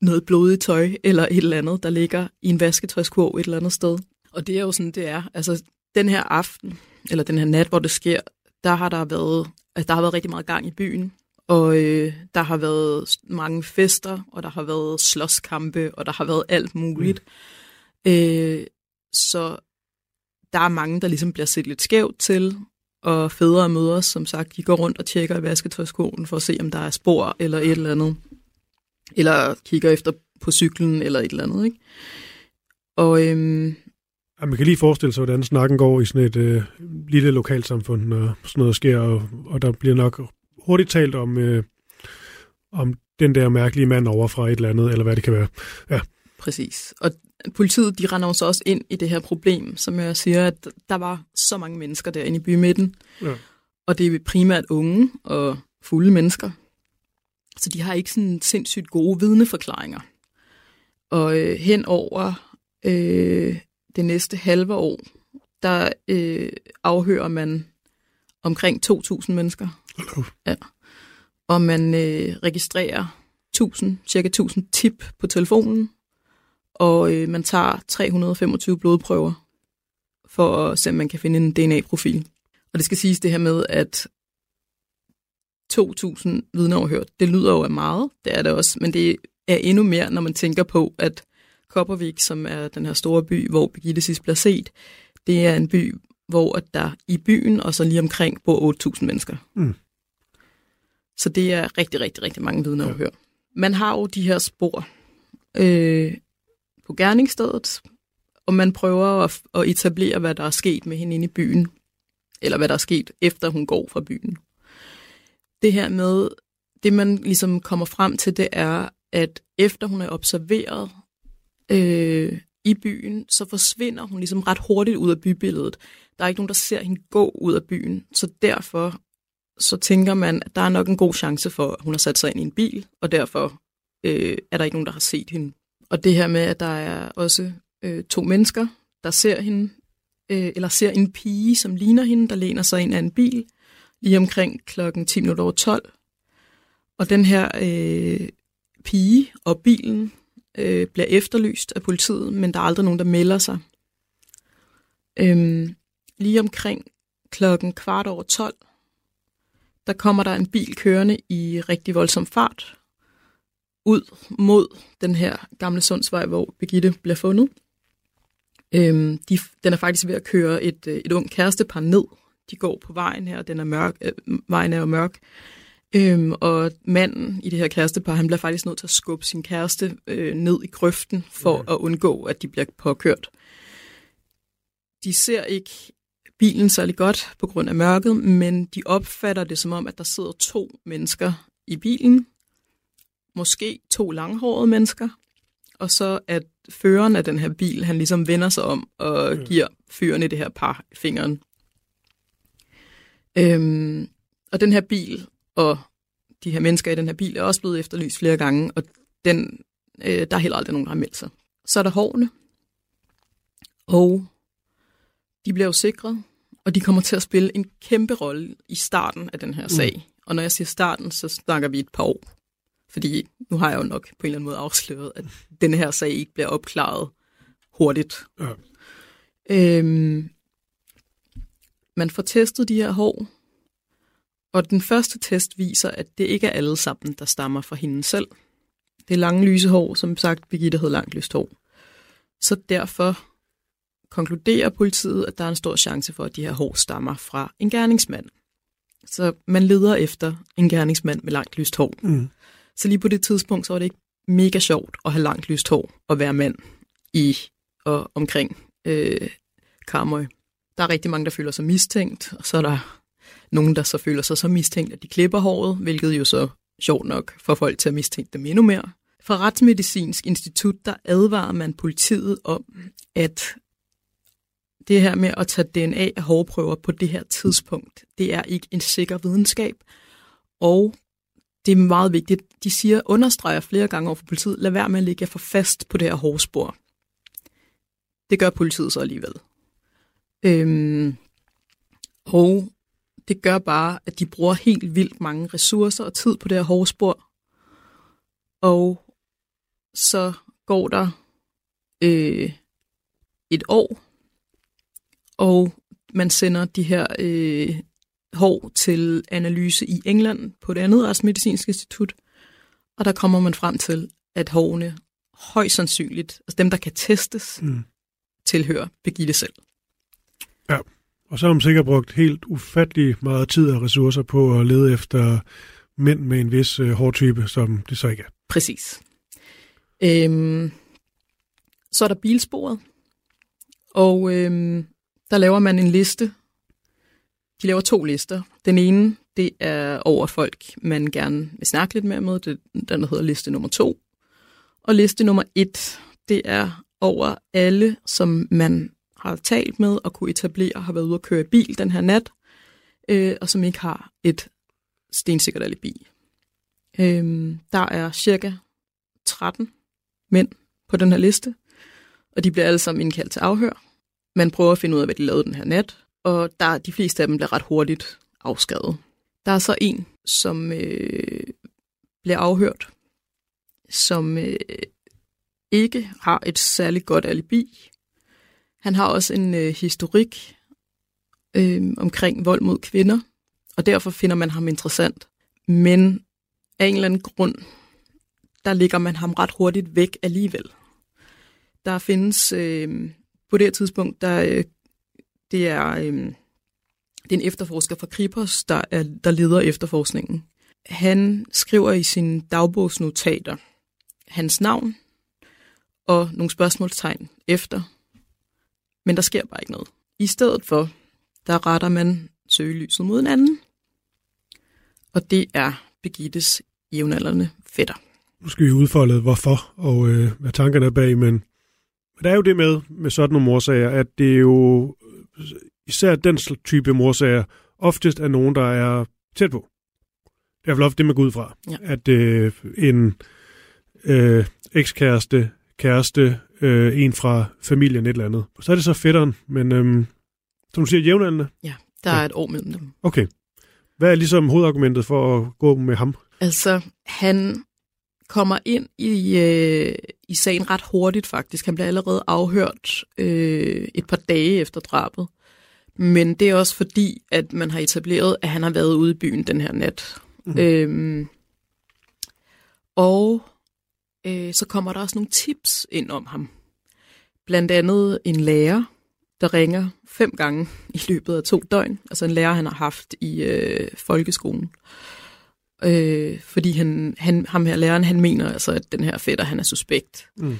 noget blodigt tøj eller et eller andet, der ligger i en vasketøjskurv et eller andet sted. Og det er jo sådan, det er. Altså, den her aften, eller den her nat, hvor det sker, der har der været, altså, der har været rigtig meget gang i byen. Og øh, der har været mange fester, og der har været slåskampe, og der har været alt muligt. Mm. Øh, så der er mange, der ligesom bliver set lidt skævt til, og fædre og mødre, som sagt, de går rundt og tjekker i vasketøjskoen for at se, om der er spor eller et eller andet. Eller kigger efter på cyklen eller et eller andet, ikke? Og øhm, Ja, man kan lige forestille sig, hvordan snakken går i sådan et øh, lille lokalsamfund, når sådan noget sker, og, og der bliver nok hurtigt talt om, øh, om den der mærkelige mand over fra et eller andet, eller hvad det kan være. Præcis. Og politiet de render jo så også ind i det her problem, som jeg siger, at der var så mange mennesker derinde i bymidten. Ja. Og det er primært unge og fulde mennesker. Så de har ikke sådan sindssygt gode vidneforklaringer. Og øh, hen over øh, det næste halve år, der øh, afhører man omkring 2.000 mennesker. Ja. Og man øh, registrerer 1000, cirka 1000 tip på telefonen, og øh, man tager 325 blodprøver for at se, om man kan finde en DNA-profil. Og det skal siges det her med, at 2.000 vidneoverhørt, det lyder jo af meget, det er det også, men det er endnu mere, når man tænker på, at Koppervik, som er den her store by, hvor Birgitte sidst bliver set, det er en by, hvor der i byen og så lige omkring bor 8.000 mennesker. Mm. Så det er rigtig, rigtig, rigtig mange vidneoverhør. Ja. Man har jo de her spor øh, på gerningsstedet, og man prøver at, at etablere, hvad der er sket med hende inde i byen, eller hvad der er sket, efter hun går fra byen. Det her med, det man ligesom kommer frem til, det er, at efter hun er observeret øh, i byen, så forsvinder hun ligesom ret hurtigt ud af bybilledet. Der er ikke nogen, der ser hende gå ud af byen, så derfor så tænker man, at der er nok en god chance for, at hun har sat sig ind i en bil, og derfor øh, er der ikke nogen, der har set hende. Og det her med, at der er også øh, to mennesker, der ser hende, øh, eller ser en pige, som ligner hende, der læner sig ind af en bil, lige omkring klokken 10 minutter over 12. Og den her øh, pige og bilen øh, bliver efterlyst af politiet, men der er aldrig nogen, der melder sig. Øhm, lige omkring klokken kvart over 12, der kommer der en bil kørende i rigtig voldsom fart ud mod den her gamle Sundsvej, hvor Birgitte bliver fundet. Øhm, de, den er faktisk ved at køre et, øh, et ung kærestepar ned. De går på vejen her, den er mørk, øh, vejen er jo mørk. Øhm, og manden i det her kærestepar, han bliver faktisk nødt til at skubbe sin kæreste øh, ned i grøften for mm. at undgå, at de bliver påkørt. De ser ikke bilen særlig godt på grund af mørket, men de opfatter det som om, at der sidder to mennesker i bilen. Måske to langhårede mennesker. Og så at føreren af den her bil, han ligesom vender sig om og mm. giver fyren i det her par fingeren. Øhm, og den her bil og de her mennesker i den her bil er også blevet efterlyst flere gange, og den, øh, der er heller aldrig nogen, der har meldt sig. Så er der hårene, og de bliver jo sikret, og de kommer til at spille en kæmpe rolle i starten af den her sag. Mm. Og når jeg siger starten, så snakker vi et par år. Fordi nu har jeg jo nok på en eller anden måde afsløret, at den her sag ikke bliver opklaret hurtigt. Ja. Øhm, man får testet de her hår, og den første test viser, at det ikke er alle sammen, der stammer fra hende selv. Det er lange lyse hår, som sagt, Birgitte havde langt lyst hår. Så derfor konkluderer politiet, at der er en stor chance for, at de her hår stammer fra en gerningsmand. Så man leder efter en gerningsmand med langt lyst hår. Mm. Så lige på det tidspunkt, så var det ikke mega sjovt at have langt lyst hår og være mand i og omkring øh, Karmøj. Der er rigtig mange, der føler sig mistænkt, og så er der nogen, der så føler sig så mistænkt, at de klipper håret, hvilket jo så sjovt nok får folk til at mistænke dem endnu mere. Fra Retsmedicinsk Institut, der advarer man politiet om, at det her med at tage DNA af hårprøver på det her tidspunkt, det er ikke en sikker videnskab. Og det er meget vigtigt. De siger, understreger flere gange over for politiet, lad være med at ligge for fast på det her hårspor. Det gør politiet så alligevel. Øhm, og det gør bare, at de bruger helt vildt mange ressourcer og tid på det her hårspor. Og så går der øh, et år, og man sender de her øh, hår til analyse i England på det andet retsmedicinske institut, og der kommer man frem til, at hårene højst sandsynligt, altså dem, der kan testes, mm. tilhører Birgitte selv. Ja. Og så har hun sikkert brugt helt ufattelig meget tid og ressourcer på at lede efter mænd med en vis øh, hårtype, som det så ikke er. Præcis. Øhm, så er der bilsporet, og øhm, der laver man en liste. De laver to lister. Den ene, det er over folk, man gerne vil snakke lidt mere med. Det, den der hedder liste nummer to. Og liste nummer et, det er over alle, som man har talt med og kunne etablere, har været ude at køre i bil den her nat, øh, og som ikke har et stensikkert alibi. Øh, der er cirka 13 mænd på den her liste, og de bliver alle sammen indkaldt til afhør. Man prøver at finde ud af, hvad de lavede den her nat, og der de fleste af dem bliver ret hurtigt afskadet. Der er så en, som øh, bliver afhørt, som øh, ikke har et særligt godt alibi. Han har også en øh, historik øh, omkring vold mod kvinder, og derfor finder man ham interessant. Men af en eller anden grund, der ligger man ham ret hurtigt væk alligevel. Der findes øh, på det her tidspunkt, der, øh, det er, øh, det er en efterforsker fra Kripos, der, er, der leder efterforskningen. Han skriver i sine dagbogsnotater hans navn og nogle spørgsmålstegn efter, men der sker bare ikke noget. I stedet for, der retter man søgelyset mod en anden, og det er Begittes jævnaldrende fætter. Nu skal vi udfolde, hvorfor og øh, hvad tankerne er bag, men der er jo det med, med sådan nogle morsager, at det er jo især den type morsager oftest er nogen, der er tæt på. Det er i hvert fald ofte det, man går ud fra. Ja. At øh, en øh, ekskæreste, kæreste, øh, en fra familien, et eller andet. Så er det så fætteren, men øh, som du siger, jævnaldrende? Ja, der ja. er et år mellem dem. Okay. Hvad er ligesom hovedargumentet for at gå med ham? Altså, han kommer ind i, øh, i sagen ret hurtigt faktisk. Han bliver allerede afhørt øh, et par dage efter drabet. Men det er også fordi, at man har etableret, at han har været ude i byen den her nat. Mm. Øhm, og øh, så kommer der også nogle tips ind om ham. Blandt andet en lærer, der ringer fem gange i løbet af to døgn. Altså en lærer, han har haft i øh, folkeskolen. Øh, fordi han, han, ham her læreren, han mener altså, at den her fætter, han er suspekt. Mm.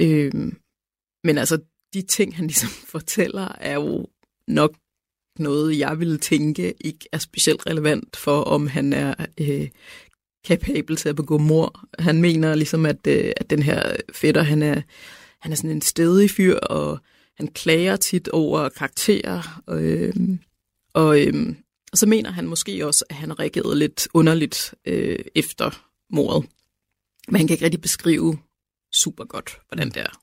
Øh, men altså, de ting, han ligesom fortæller, er jo nok noget, jeg ville tænke ikke er specielt relevant for, om han er øh, kapabel til at begå mor. Han mener ligesom, at, øh, at den her fætter, han er, han er sådan en stedig fyr, og han klager tit over karakterer, og, øh, og, øh, og så mener han måske også, at han reagerede lidt underligt øh, efter mordet. Men han kan ikke rigtig beskrive super godt, hvordan det er.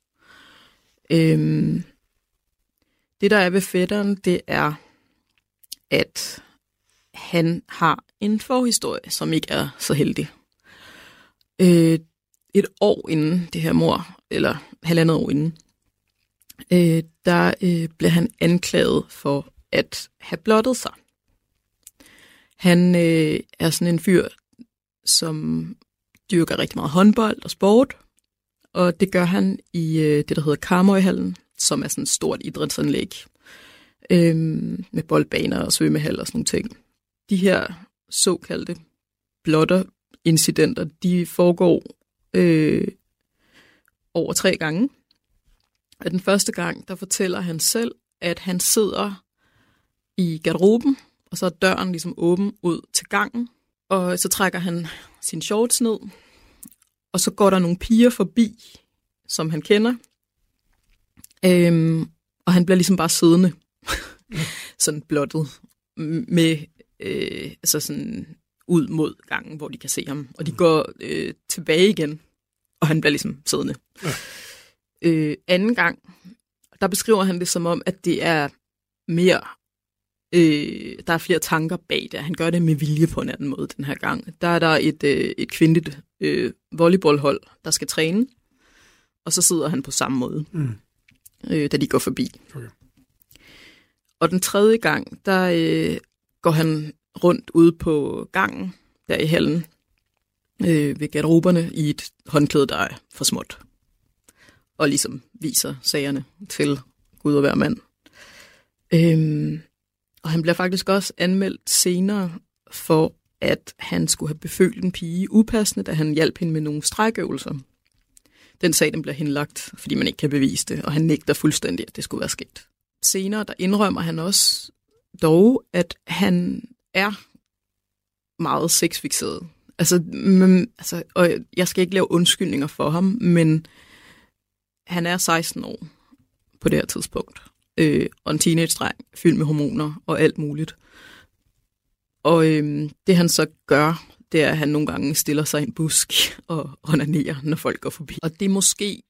Øh, det, der er ved fætteren, det er, at han har en forhistorie, som ikke er så heldig. Øh, et år inden det her mor, eller halvandet år inden, øh, der øh, blev han anklaget for at have blottet sig. Han øh, er sådan en fyr, som dyrker rigtig meget håndbold og sport, og det gør han i øh, det, der hedder Karmøjhallen, som er sådan et stort idrætsanlæg øh, med boldbaner og svømmehal og sådan nogle ting. De her såkaldte blotter-incidenter, de foregår øh, over tre gange. Og den første gang, der fortæller han selv, at han sidder i garderoben, og så er døren ligesom åben ud til gangen. Og så trækker han sin shorts ned, og så går der nogle piger forbi, som han kender. Øhm, og han bliver ligesom bare siddende, sådan blottet, med øh, altså sådan ud mod gangen, hvor de kan se ham. Og de går øh, tilbage igen, og han bliver ligesom siddende. Ja. Øh, anden gang, der beskriver han det som om, at det er mere, øh, der er flere tanker bag det. Han gør det med vilje på en anden måde den her gang. Der er der et, øh, et kvindeligt øh, volleyballhold, der skal træne, og så sidder han på samme måde, mm. øh, da de går forbi. Okay. Og den tredje gang, der øh, går han rundt ude på gangen, der i hallen, øh, ved garderoberne, i et håndklæde, der er for småt og ligesom viser sagerne til Gud og hver mand. Øhm, og han bliver faktisk også anmeldt senere for, at han skulle have befølt en pige upassende, da han hjalp hende med nogle strækøvelser. Den sag den bliver henlagt, fordi man ikke kan bevise det, og han nægter fuldstændig, at det skulle være sket. Senere der indrømmer han også dog, at han er meget sexfixeret. Altså, men, altså, og jeg skal ikke lave undskyldninger for ham, men han er 16 år på det her tidspunkt, øh, og en teenage-dreng fyldt med hormoner og alt muligt. Og øh, det han så gør, det er, at han nogle gange stiller sig i en busk og onanerer, når folk går forbi. Og det er måske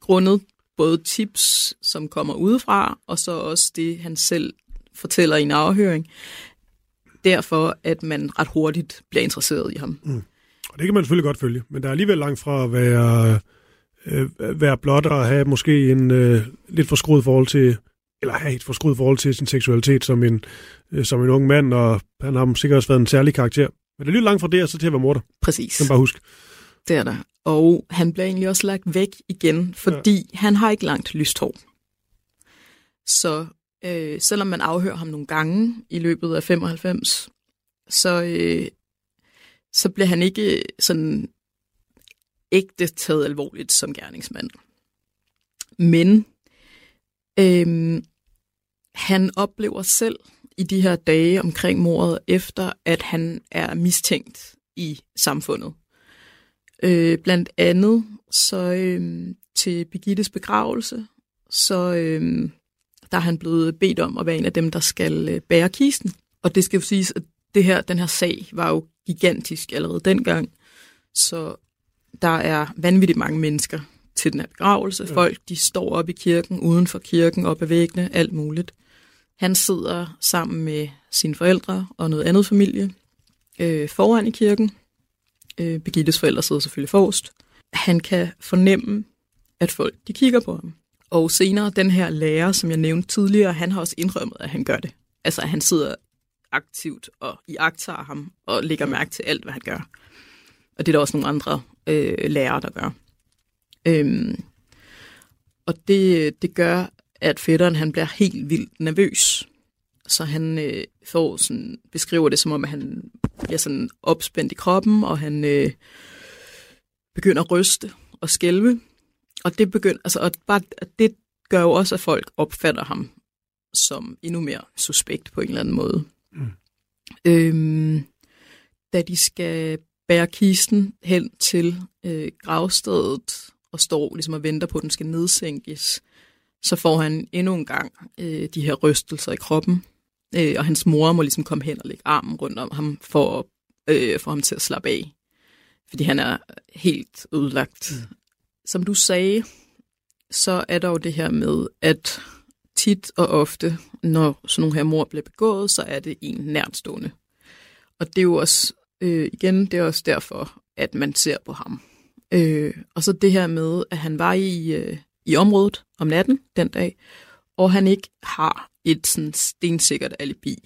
grundet både tips, som kommer udefra, og så også det, han selv fortæller i en afhøring. Derfor, at man ret hurtigt bliver interesseret i ham. Mm. Og det kan man selvfølgelig godt følge, men der er alligevel langt fra at være, øh, være blot og have måske en øh, lidt forskruet forhold til, eller have et forskruet forhold til sin seksualitet som en, øh, som en ung mand, og han har sikkert også været en særlig karakter. Men det er lidt langt fra det, så til at være morder. Præcis. Kan bare huske. Det er der. Og han bliver egentlig også lagt væk igen, fordi ja. han har ikke langt lyst hår. Så øh, selvom man afhører ham nogle gange i løbet af 95, så, øh, så bliver han ikke øh, sådan ægte taget alvorligt som gerningsmand. Men øh, han oplever selv i de her dage omkring mordet, efter at han er mistænkt i samfundet. Øh, blandt andet så øh, til Begittes begravelse, så øh, der er han blevet bedt om at være en af dem, der skal øh, bære kisten. Og det skal jo siges, at det her, den her sag var jo gigantisk allerede dengang. Så der er vanvittigt mange mennesker til den her begravelse. Ja. Folk, de står op i kirken, uden for kirken, op ad væggene, alt muligt. Han sidder sammen med sine forældre og noget andet familie øh, foran i kirken. Øh, Begittes forældre sidder selvfølgelig forrest. Han kan fornemme, at folk de kigger på ham. Og senere, den her lærer, som jeg nævnte tidligere, han har også indrømmet, at han gør det. Altså, at han sidder aktivt og i agtager ham og lægger mærke til alt, hvad han gør. Og det er der også nogle andre øh, lærere, der gør. Øhm, og det, det gør, at fætteren han bliver helt vildt nervøs. Så han øh, får sådan, beskriver det som om, at han bliver sådan opspændt i kroppen, og han øh, begynder at ryste og skælve. Og det begynder, altså, og bare, det gør jo også, at folk opfatter ham som endnu mere suspekt på en eller anden måde. Mm. Øhm, da de skal bære kisten hen til øh, gravstedet og står ligesom og venter på, at den skal nedsænkes, så får han endnu en gang øh, de her rystelser i kroppen. Øh, og hans mor må ligesom komme hen og lægge armen rundt om ham for at øh, få ham til at slappe af. Fordi han er helt ødelagt. Mm. Som du sagde, så er der jo det her med, at tit og ofte, når sådan nogle her mor bliver begået, så er det en nærtstående. Og det er jo også, øh, igen, det er også derfor, at man ser på ham. Øh, og så det her med, at han var i, øh, i området om natten den dag, og han ikke har et sådan stensikkert alibi.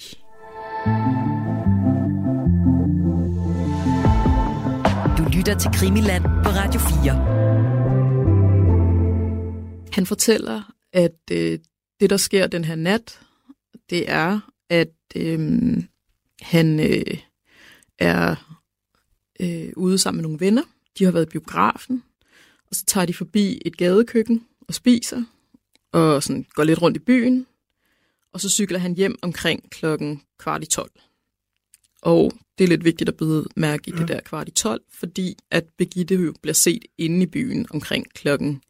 Du lytter til Krimiland på Radio 4. Han fortæller, at øh, det, der sker den her nat, det er, at øh, han øh, er øh, ude sammen med nogle venner. De har været i biografen, og så tager de forbi et gadekøkken og spiser, og sådan går lidt rundt i byen, og så cykler han hjem omkring klokken kvart i 12. Og det er lidt vigtigt at byde mærke i ja. det der kvart i 12, fordi at Begitte jo bliver set inde i byen omkring klokken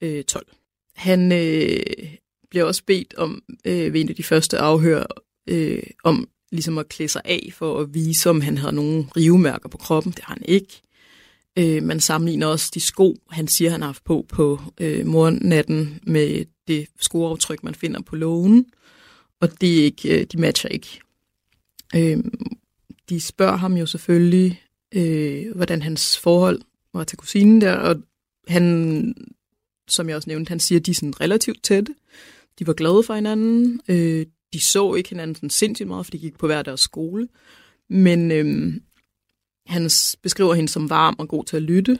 øh, 12. Han øh, bliver også bedt om øh, ved en af de første afhør øh, om ligesom at klæde sig af for at vise, om han har nogle rivemærker på kroppen. Det har han ikke. Øh, man sammenligner også de sko, han siger, han har haft på på øh, mornatten med det skoaftryk, man finder på lågen. Og det er ikke, øh, de matcher ikke. Øh, de spørger ham jo selvfølgelig, øh, hvordan hans forhold var til kusinen der, og han, som jeg også nævnte, han siger, at de er sådan relativt tætte. De var glade for hinanden. Øh, de så ikke hinanden sådan sindssygt meget, for de gik på hver deres skole. Men øh, han beskriver hende som varm og god til at lytte.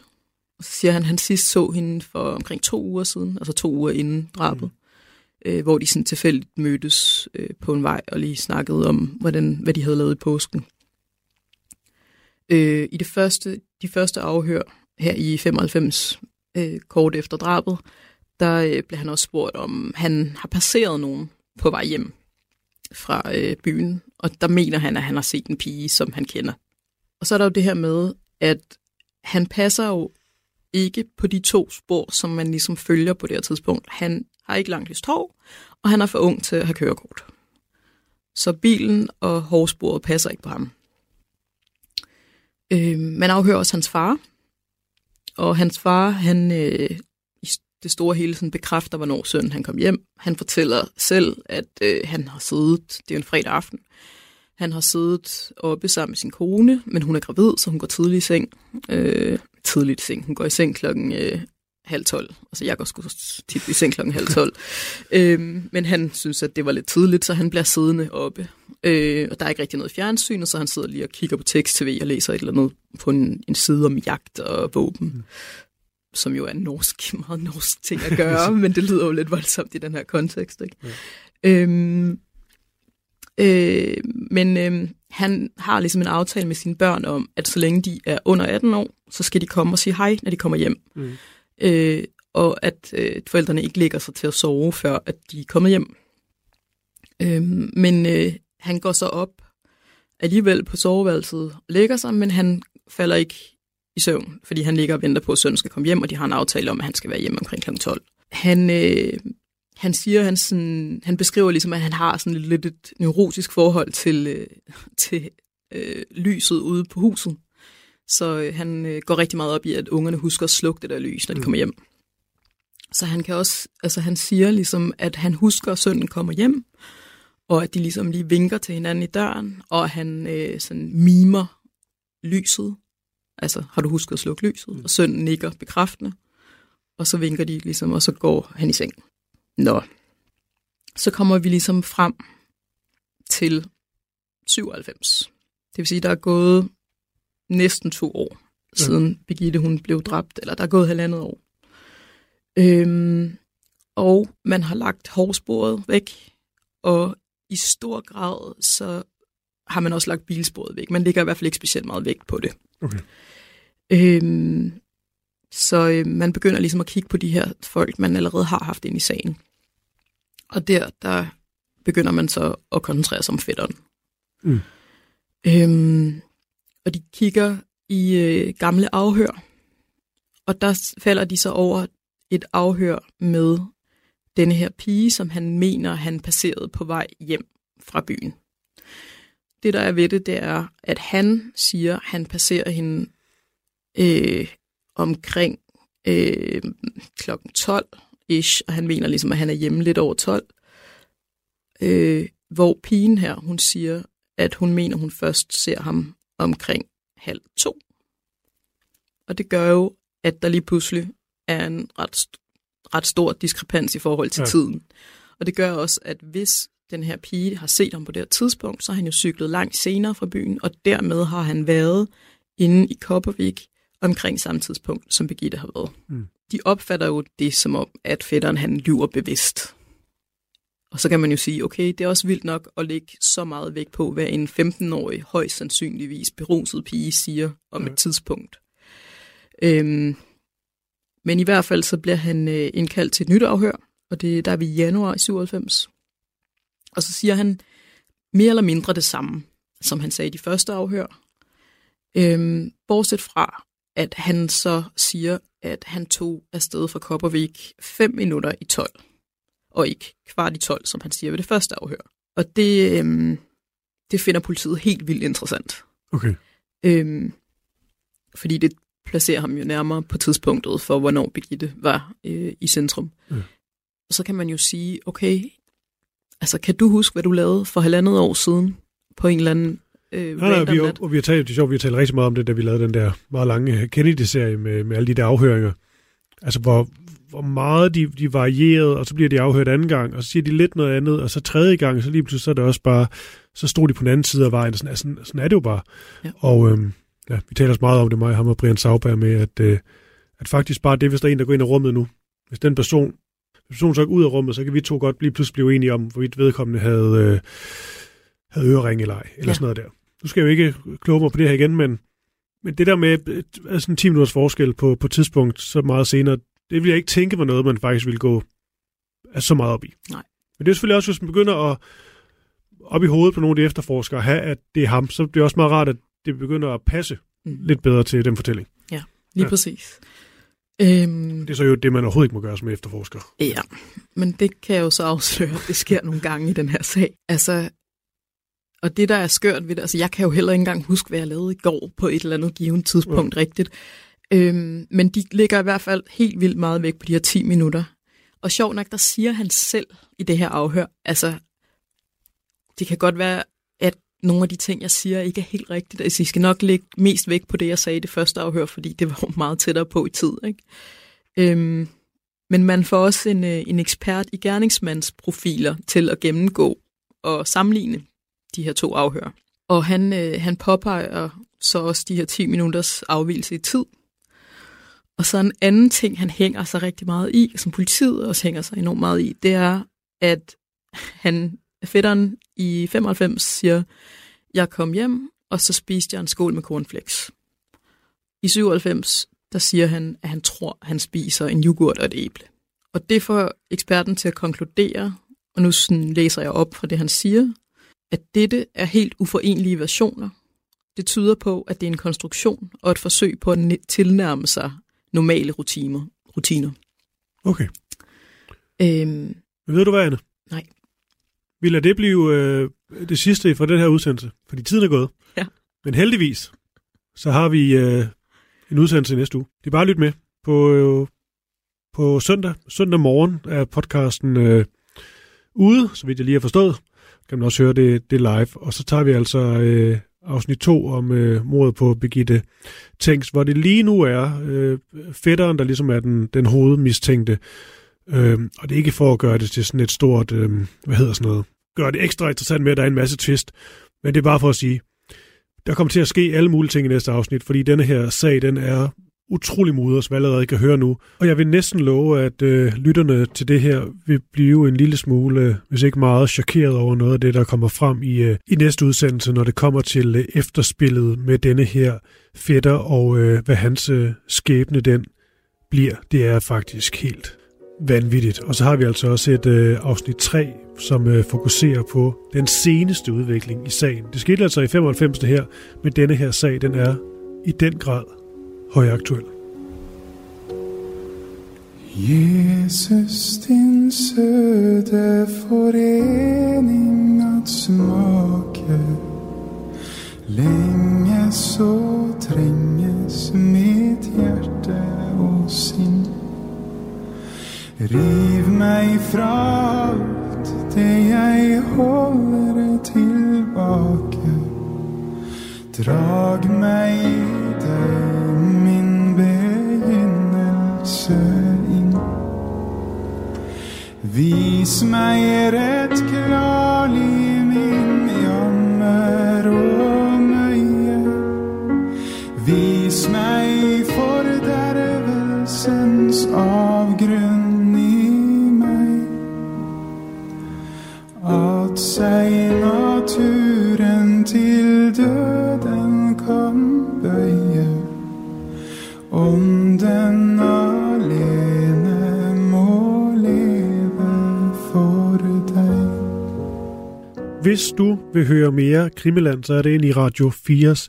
Og så siger han, at han sidst så hende for omkring to uger siden, altså to uger inden drabet, mm. øh, hvor de sådan tilfældigt mødtes øh, på en vej og lige snakkede om, hvordan, hvad de havde lavet i påsken. Øh, I det første, de første afhør her i 95, øh, kort efter drabet, der øh, blev han også spurgt, om han har passeret nogen på vej hjem fra øh, byen. Og der mener han, at han har set en pige, som han kender. Og så er der jo det her med, at han passer jo ikke på de to spor, som man ligesom følger på det her tidspunkt. Han har ikke langt lyst hår, og han er for ung til at have kørekort. Så bilen og hårsporet passer ikke på ham. Øh, man afhører også hans far, og hans far, han øh, i det store hele sådan bekræfter, hvornår sønnen han kom hjem. Han fortæller selv, at øh, han har siddet, det er en fredag aften, han har siddet oppe sammen med sin kone, men hun er gravid, så hun går tidligt i seng. Øh, tidligt i seng. Hun går i seng klokken øh, halv tolv. Altså, jeg går sgu tit i seng klokken halv tolv. øh, men han synes, at det var lidt tidligt, så han bliver siddende oppe. Øh, og der er ikke rigtig noget fjernsyn, så han sidder lige og kigger på tekst-tv og læser et eller andet på en, en side om jagt og våben. Mm. Som jo er en norsk, meget norsk ting at gøre, men det lyder jo lidt voldsomt i den her kontekst. Ikke? Ja. Øhm, øh, men øh, han har ligesom en aftale med sine børn om, at så længe de er under 18 år, så skal de komme og sige hej, når de kommer hjem. Mm. Øh, og at øh, forældrene ikke ligger sig til at sove, før at de er kommet hjem. Øh, men øh, han går så op alligevel på soveværelset og lægger sig, men han falder ikke i søvn, fordi han ligger og venter på, at sønnen skal komme hjem, og de har en aftale om, at han skal være hjemme omkring kl. 12. Han, øh, han siger, han, sådan, han beskriver ligesom, at han har sådan lidt, lidt et neurotisk forhold til, øh, til øh, lyset ude på huset. Så øh, han øh, går rigtig meget op i, at ungerne husker at slukke det der lys, når de mm. kommer hjem. Så han kan også, altså han siger ligesom, at han husker, at sønnen kommer hjem, og at de ligesom lige vinker til hinanden i døren, og han øh, sådan mimer lyset. Altså, har du husket at slukke lyset? Mm. Og sønnen nikker bekræftende, og så vinker de ligesom, og så går han i seng. Nå, så kommer vi ligesom frem til 97. Det vil sige, der er gået næsten to år, ja. siden Birgitte hun blev dræbt, eller der er gået halvandet år. Øhm, og man har lagt hårsporet væk, og i stor grad så har man også lagt bilsporet væk. Man ligger i hvert fald ikke specielt meget vægt på det. Okay. Øhm, så øh, man begynder ligesom at kigge på de her folk, man allerede har haft ind i sagen. Og der, der begynder man så at koncentrere sig om fætteren. Mm. Øhm, og de kigger i øh, gamle afhør, og der falder de så over et afhør med denne her pige, som han mener, han passerede på vej hjem fra byen. Det, der er ved det, det er, at han siger, at han passerer hende øh, omkring øh, klokken 12-ish, og han mener ligesom, at han er hjemme lidt over 12. Øh, hvor pigen her, hun siger, at hun mener, hun først ser ham omkring halv to. Og det gør jo, at der lige pludselig er en ret, ret stor diskrepans i forhold til ja. tiden. Og det gør også, at hvis den her pige har set ham på det her tidspunkt, så har han jo cyklet langt senere fra byen, og dermed har han været inde i Koppervik omkring samme tidspunkt, som Birgitte har været. Mm. De opfatter jo det som om, at fætteren han lyver bevidst. Og så kan man jo sige, okay, det er også vildt nok at lægge så meget vægt på, hvad en 15-årig, højst sandsynligvis beruset pige siger om ja. et tidspunkt. Øhm, men i hvert fald så bliver han øh, indkaldt til et nyt afhør, og det der er vi i januar i 97. Og så siger han mere eller mindre det samme, som han sagde i de første afhør. Øhm, bortset fra, at han så siger, at han tog afsted fra Koppervik 5 minutter i 12 og ikke kvart i 12, som han siger ved det første afhør. Og det, øhm, det finder politiet helt vildt interessant. Okay. Øhm, fordi det placerer ham jo nærmere på tidspunktet for, hvornår Birgitte var øh, i centrum. Ja. Og så kan man jo sige, okay, altså kan du huske, hvad du lavede for halvandet år siden på en eller anden øh, nej, nej, vi, og, og vi har talt, det er sjovt, vi har talt rigtig meget om det, da vi lavede den der meget lange Kennedy-serie med, med alle de der afhøringer. Altså, hvor, hvor meget de, de varierede, og så bliver de afhørt anden gang, og så siger de lidt noget andet, og så tredje gang, så lige pludselig så er det også bare, så stod de på den anden side af vejen, og sådan, sådan, sådan er det jo bare. Ja. Og øhm, ja, vi taler også meget om det, mig, ham og Brian Sauberg, med, at, øh, at faktisk bare det, hvis der er en, der går ind i rummet nu, hvis den person, hvis personen så går ud af rummet, så kan vi to godt blive pludselig blive enige om, hvorvidt vedkommende havde, øh, havde ørering eller ej, eller ja. sådan noget der. Nu skal jeg jo ikke kloge mig på det her igen, men, men det der med sådan 10 minutters forskel på, på tidspunkt så meget senere, det vil jeg ikke tænke var noget, man faktisk vil gå så meget op i. Nej. Men det er selvfølgelig også, hvis man begynder at op i hovedet på nogle af de efterforskere have, at det er ham, så det også meget rart, at det begynder at passe mm. lidt bedre til den fortælling. Ja, lige ja. præcis. Øhm, Det er så jo det, man overhovedet ikke må gøre som efterforsker. Ja, men det kan jeg jo så afsløre, at det sker nogle gange i den her sag. Altså, og det, der er skørt ved det, altså jeg kan jo heller ikke engang huske, hvad jeg lavede i går på et eller andet givet tidspunkt ja. rigtigt. Øhm, men de ligger i hvert fald helt vildt meget væk på de her 10 minutter. Og sjov nok, der siger han selv i det her afhør, altså, det kan godt være, at nogle af de ting, jeg siger, ikke er helt rigtigt. Altså, I skal nok lægge mest væk på det, jeg sagde i det første afhør, fordi det var meget tættere på i tid. Ikke? Øhm, men man får også en, øh, en ekspert i gerningsmandsprofiler til at gennemgå og sammenligne de her to afhør. Og han, øh, han påpeger så også de her 10 minutters afvielse i tid. Og så en anden ting, han hænger sig rigtig meget i, som politiet også hænger sig enormt meget i, det er, at han, fætteren i 95 siger, jeg kom hjem, og så spiste jeg en skål med cornflakes. I 97, der siger han, at han tror, at han spiser en yoghurt og et æble. Og det får eksperten til at konkludere, og nu sådan læser jeg op fra det, han siger, at dette er helt uforenlige versioner. Det tyder på, at det er en konstruktion og et forsøg på at tilnærme sig normale rutiner. rutiner. Okay. Øhm, ved du hvad, Anne? Nej. Vi lader det blive øh, det sidste fra den her udsendelse, fordi tiden er gået. Ja. Men heldigvis, så har vi øh, en udsendelse næste uge. Det er bare at lytte med. På, øh, på søndag, søndag morgen er podcasten øh, ude, så vidt jeg lige har forstået. Kan man også høre det, det live. Og så tager vi altså øh, afsnit 2 om øh, mordet på Birgitte Tænks, hvor det lige nu er øh, fætteren, der ligesom er den, den hovedmistænkte. Øh, og det er ikke for at gøre det til sådan et stort, øh, hvad hedder sådan noget, gøre det ekstra interessant med, at der er en masse twist. Men det er bare for at sige, der kommer til at ske alle mulige ting i næste afsnit, fordi denne her sag, den er utrolig moder, som allerede kan høre nu. Og jeg vil næsten love, at øh, lytterne til det her vil blive en lille smule, øh, hvis ikke meget, chokeret over noget af det, der kommer frem i, øh, i næste udsendelse, når det kommer til øh, efterspillet med denne her fætter, og øh, hvad hans øh, skæbne den bliver. Det er faktisk helt vanvittigt. Og så har vi altså også et øh, afsnit 3, som øh, fokuserer på den seneste udvikling i sagen. Det skete altså i 95. det her, men denne her sag, den er i den grad højaktuel. Jesus, din søde forening at smake. Længe så trænges mit hjerte og sind. Riv mig fra alt det jeg holder tilbage Drag mig i dig, begyndelse Vis mig ret klarlig Hvis du vil høre mere Krimiland, så er det ind i Radio 4's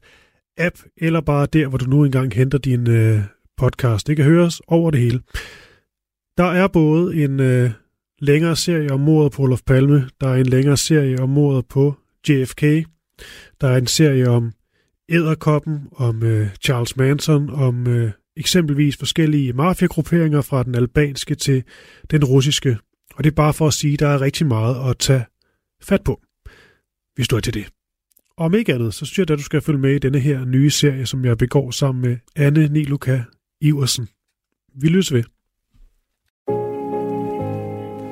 app, eller bare der, hvor du nu engang henter din øh, podcast. Det kan høres over det hele. Der er både en øh, længere serie om mordet på Olof Palme, der er en længere serie om mordet på JFK, der er en serie om Æderkoppen, om øh, Charles Manson, om øh, eksempelvis forskellige mafiagrupperinger fra den albanske til den russiske. Og det er bare for at sige, at der er rigtig meget at tage fat på, hvis du er til det. Og om ikke andet, så synes jeg, at du skal følge med i denne her nye serie, som jeg begår sammen med Anne Niluka Iversen. Vi lyttes ved.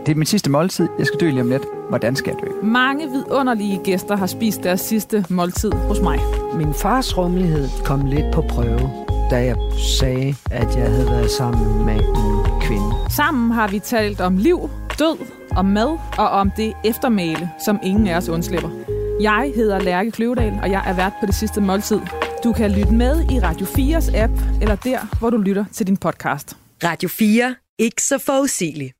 Det er min sidste måltid. Jeg skal dø lige om lidt. Hvordan skal jeg dø? Mange vidunderlige gæster har spist deres sidste måltid hos mig. Min fars rummelighed kom lidt på prøve, da jeg sagde, at jeg havde været sammen med en kvinde. Sammen har vi talt om liv, død, om mad og om det eftermæle, som ingen af os undslipper. Jeg hedder Lærke Kløvedal, og jeg er vært på det sidste måltid. Du kan lytte med i Radio 4's app, eller der, hvor du lytter til din podcast. Radio 4. Ikke så forudsigeligt.